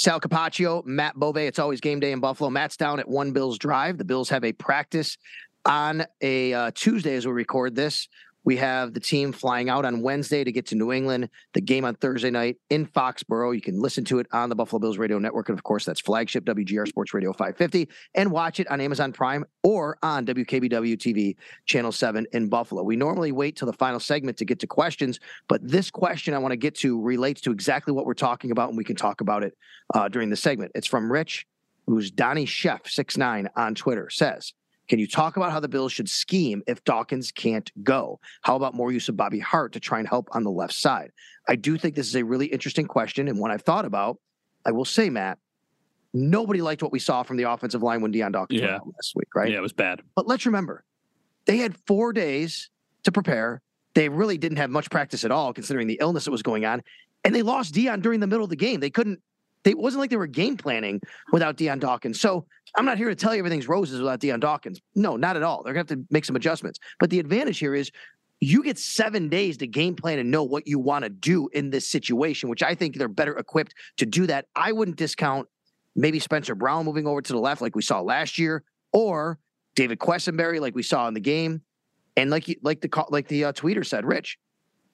Sal Capaccio, Matt Bove. It's always game day in Buffalo. Matt's down at One Bills Drive. The Bills have a practice on a uh, Tuesday as we record this. We have the team flying out on Wednesday to get to New England. The game on Thursday night in Foxborough. You can listen to it on the Buffalo Bills Radio Network. And of course, that's flagship WGR Sports Radio 550 and watch it on Amazon Prime or on WKBW TV Channel 7 in Buffalo. We normally wait till the final segment to get to questions, but this question I want to get to relates to exactly what we're talking about, and we can talk about it uh, during the segment. It's from Rich, who's Donnie Chef 69 on Twitter, says, can you talk about how the Bills should scheme if Dawkins can't go? How about more use of Bobby Hart to try and help on the left side? I do think this is a really interesting question and one I've thought about. I will say, Matt, nobody liked what we saw from the offensive line when Dion Dawkins yeah. last week, right? Yeah, it was bad. But let's remember, they had four days to prepare. They really didn't have much practice at all, considering the illness that was going on. And they lost Dion during the middle of the game. They couldn't they, it wasn't like they were game planning without Dion Dawkins. So I'm not here to tell you everything's roses without Dion Dawkins. No, not at all. They're going to have to make some adjustments. But the advantage here is you get seven days to game plan and know what you want to do in this situation, which I think they're better equipped to do that. I wouldn't discount maybe Spencer Brown moving over to the left like we saw last year, or David Quessenberry like we saw in the game, and like you, like the like the uh, tweeter said, Rich,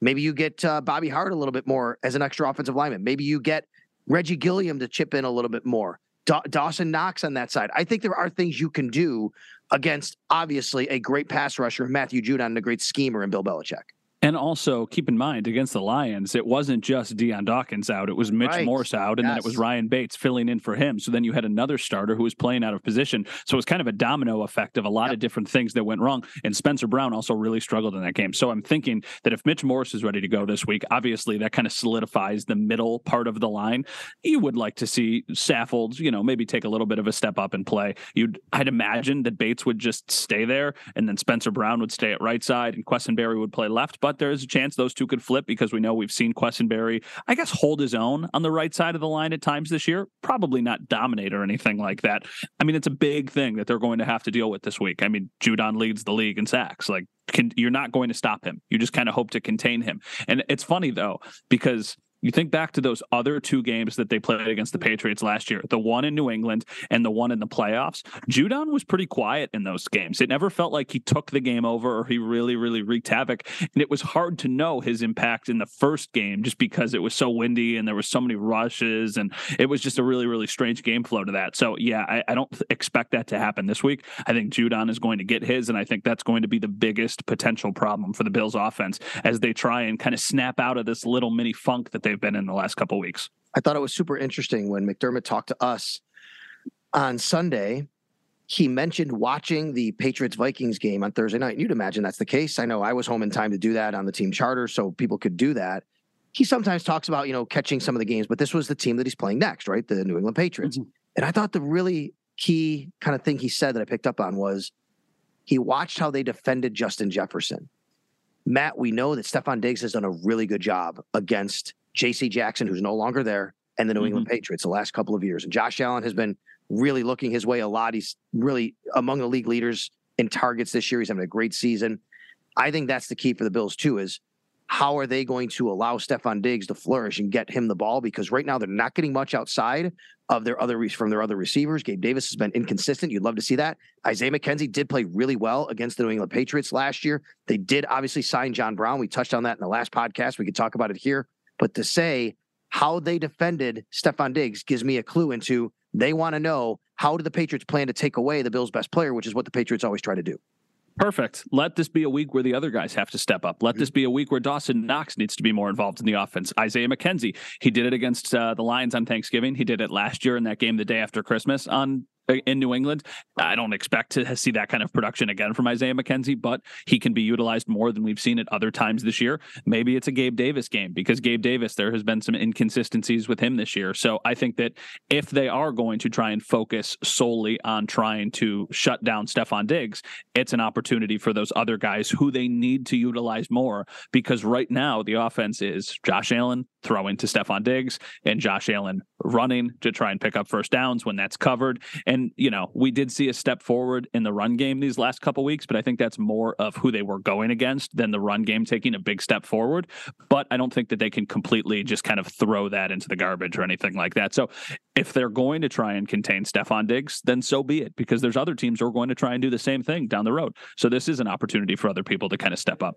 maybe you get uh, Bobby Hart a little bit more as an extra offensive lineman. Maybe you get Reggie Gilliam to chip in a little bit more. Da- Dawson Knox on that side. I think there are things you can do against obviously a great pass rusher, Matthew Judon, and a great schemer in Bill Belichick. And also keep in mind against the Lions, it wasn't just Dion Dawkins out; it was Mitch Right. Morse out, and then it was Ryan Bates filling in for him. So then you had another starter who was playing out of position. So it was kind of a domino effect of a lot Yep. of different things that went wrong. And Spencer Brown also really struggled in that game. So I'm thinking that if Mitch Morse is ready to go this week, obviously that kind of solidifies the middle part of the line. You would like to see Saffold, you know, maybe take a little bit of a step up and play. You'd, I'd imagine that Bates would just stay there, and then Spencer Brown would stay at right side, and Quessenberry would play left. But there's a chance those two could flip because we know we've seen Quessenberry, I guess, hold his own on the right side of the line at times this year. Probably not dominate or anything like that. I mean, it's a big thing that they're going to have to deal with this week. I mean, Judon leads the league in sacks. Like, can, you're not going to stop him. You just kind of hope to contain him. And it's funny though because you think back to those other two games that they played against the Patriots last year, the one in New England and the one in the playoffs. Judon was pretty quiet in those games. It never felt like he took the game over or he really, really wreaked havoc. And it was hard to know his impact in the first game just because it was so windy and there were so many rushes and it was just a really, really strange game flow to that. So yeah, I, I don't expect that to happen this week. I think Judon is going to get his, and I think that's going to be the biggest potential problem for the Bills offense as they try and kind of snap out of this little mini funk that they've been in the last couple weeks. I thought it was super interesting when McDermott talked to us on Sunday. He mentioned watching the Patriots Vikings game on Thursday night. You'd imagine that's the case. I know I was home in time to do that on the team charter, so people could do that. He sometimes talks about, you know, catching some of the games, but this was the team that he's playing next, right? The New England Patriots. Mm-hmm. And I thought the really key kind of thing he said that I picked up on was he watched how they defended Justin Jefferson. Matt, we know that Stefon Diggs has done a really good job against JC Jackson, who's no longer there, and the New England mm-hmm. Patriots the last couple of years. And Josh Allen has been really looking his way a lot. He's really among the league leaders in targets this year. He's having a great season. I think that's the key for the Bills too. Is how are they going to allow Stefon Diggs to flourish and get him the ball? Because right now they're not getting much outside of their other from their other receivers. Gabe Davis has been inconsistent. You'd love to see that. Isaiah McKenzie did play really well against the New England Patriots last year. They did obviously sign John Brown. We touched on that in the last podcast. We could talk about it here. But to say how they defended Stefon Diggs gives me a clue into they want to know how do the Patriots plan to take away the Bills' best player, which is what the Patriots always try to do. Perfect. Let this be a week where the other guys have to step up. Let this be a week where Dawson Knox needs to be more involved in the offense. Isaiah McKenzie, he did it against uh, the Lions on Thanksgiving. He did it last year in that game the day after Christmas on Uh, in New England. I don't expect to see that kind of production again from Isaiah McKenzie, but he can be utilized more than we've seen at other times this year. Maybe it's a Gabe Davis game because Gabe Davis, there has been some inconsistencies with him this year. So I think that if they are going to try and focus solely on trying to shut down Stefon Diggs, it's an opportunity for those other guys who they need to utilize more because right now the offense is Josh Allen throwing to Stefon Diggs and Josh Allen running to try and pick up first downs when that's covered. And, you know, we did see a step forward in the run game these last couple weeks, but I think that's more of who they were going against than the run game taking a big step forward. But I don't think that they can completely just kind of throw that into the garbage or anything like that. So if they're going to try and contain Stefon Diggs, then so be it, because there's other teams who are going to try and do the same thing down the road. So this is an opportunity for other people to kind of step up.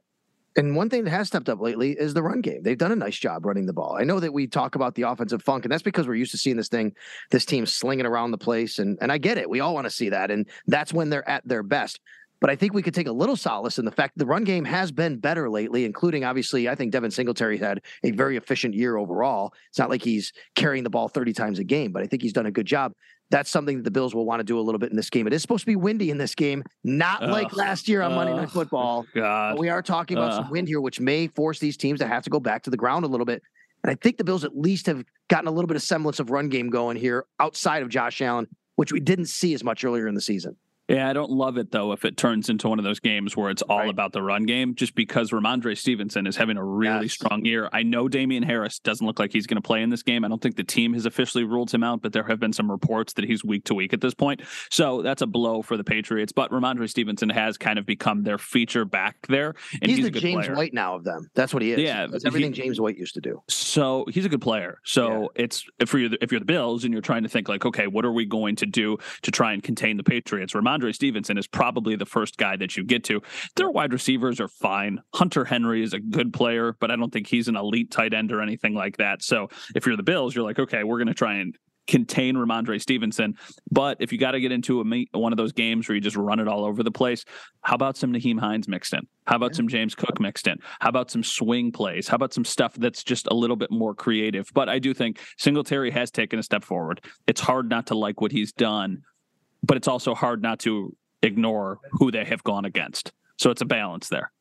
And one thing that has stepped up lately is the run game. They've done a nice job running the ball. I know that we talk about the offensive funk, and that's because we're used to seeing this thing, this team slinging around the place. And and I get it. We all want to see that. And that's when they're at their best. But I think we could take a little solace in the fact the run game has been better lately, including obviously, I think Devin Singletary had a very efficient year overall. It's not like he's carrying the ball 30 times a game, but I think he's done a good job that's something that the Bills will want to do a little bit in this game. It is supposed to be windy in this game, not like last year on Monday Night Football. God. we are talking about some wind here, which may force these teams to have to go back to the ground a little bit. And I think the Bills at least have gotten a little bit of semblance of run game going here outside of Josh Allen, which we didn't see as much earlier in the season. Yeah, I don't love it though if it turns into one of those games where it's all right. about the run game, just because Rhamondre Stevenson is having a really yes. strong year. I know Damien Harris doesn't look like he's going to play in this game. I don't think the team has officially ruled him out, but there have been some reports that he's week to week at this point. So that's a blow for the Patriots. But Rhamondre Stevenson has kind of become their feature back there. And he's, he's the James player. White now of them. That's what he is. Yeah, that's everything he, James White used to do. So he's a good player. So yeah. it's if you're if you're the Bills and you're trying to think like, okay, what are we going to do to try and contain the Patriots? Rhamondre Stevenson is probably the first guy that you get to. Their wide receivers are fine. Hunter Henry is a good player, but I don't think he's an elite tight end or anything like that. So if you're the Bills, you're like, okay, we're going to try and contain Rhamondre Stevenson. But if you got to get into a one of those games where you just run it all over the place, how about some Nyheim Hines mixed in? How about yeah. some James Cook mixed in? How about some swing plays? How about some stuff that's just a little bit more creative? But I do think Singletary has taken a step forward. It's hard not to like what he's done, but it's also hard not to ignore who they have gone against. So it's a balance there.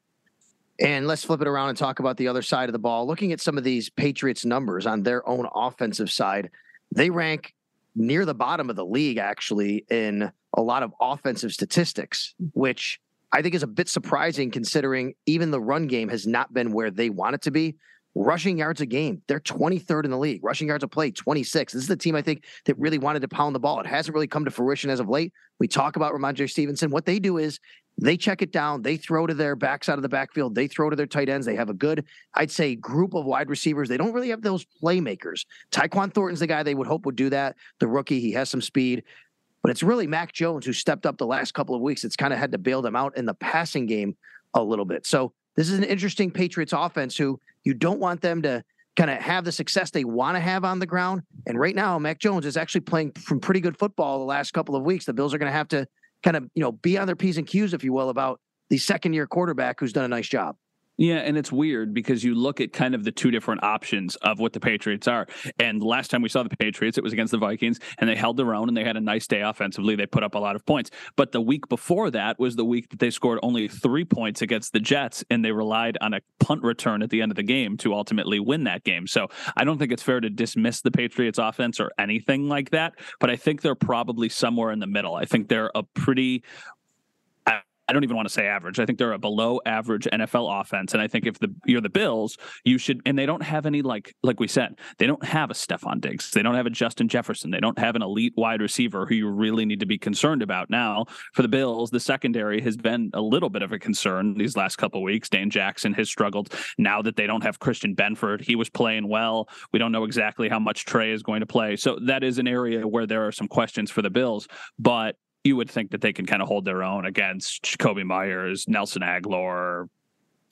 And let's flip it around and talk about the other side of the ball. Looking at some of these Patriots numbers on their own offensive side, they rank near the bottom of the league, actually, in a lot of offensive statistics, which I think is a bit surprising considering even the run game has not been where they want it to be. Rushing yards a game, they're 23rd in the league. Rushing yards a play, 26. This is the team I think that really wanted to pound the ball. It hasn't really come to fruition as of late. We talk about Rhamondre Stevenson. What they do is they check it down, they throw to their backs out of the backfield, they throw to their tight ends. They have a good, I'd say, group of wide receivers. They don't really have those playmakers. Tyquan Thornton's the guy they would hope would do that. The rookie, he has some speed. But it's really Mac Jones who stepped up the last couple of weeks. It's kind of had to bail them out in the passing game a little bit. So this is an interesting Patriots offense who you don't want them to kind of have the success they want to have on the ground. And right now, Mac Jones is actually playing from pretty good football the last couple of weeks. The Bills are going to have to kind of, you know, be on their P's and Q's, if you will, about the second year quarterback who's done a nice job. Yeah, and it's weird because you look at kind of the two different options of what the Patriots are. And last time we saw the Patriots, it was against the Vikings, and they held their own and they had a nice day offensively. They put up a lot of points. But the week before that was the week that they scored only three points against the Jets, and they relied on a punt return at the end of the game to ultimately win that game. So I don't think it's fair to dismiss the Patriots offense or anything like that. But I think they're probably somewhere in the middle. I think they're a pretty I don't even want to say average. I think they're a below average NFL offense. And I think if the you're the Bills, you should and they don't have any like like we said, they don't have a Stefon Diggs. They don't have a Justin Jefferson. They don't have an elite wide receiver who you really need to be concerned about. Now, for the Bills, the secondary has been a little bit of a concern these last couple weeks. Dane Jackson has struggled. Now that they don't have Christian Benford, he was playing well. We don't know exactly how much Trey is going to play. So that is an area where there are some questions for the Bills. But you would think that they can kind of hold their own against Jakobi Myers, Nelson Agholor,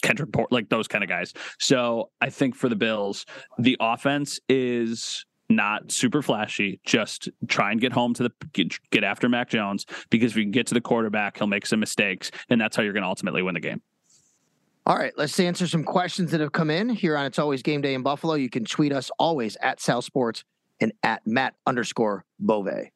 Kendrick Port, like those kind of guys. So I think for the Bills, the offense is not super flashy. Just try and get home to the get, get after Mac Jones because if you can get to the quarterback, he'll make some mistakes, and that's how you're going to ultimately win the game. All right, let's answer some questions that have come in here on It's Always Game Day in Buffalo. You can tweet us always at Sal Sports and at Matt underscore Bove.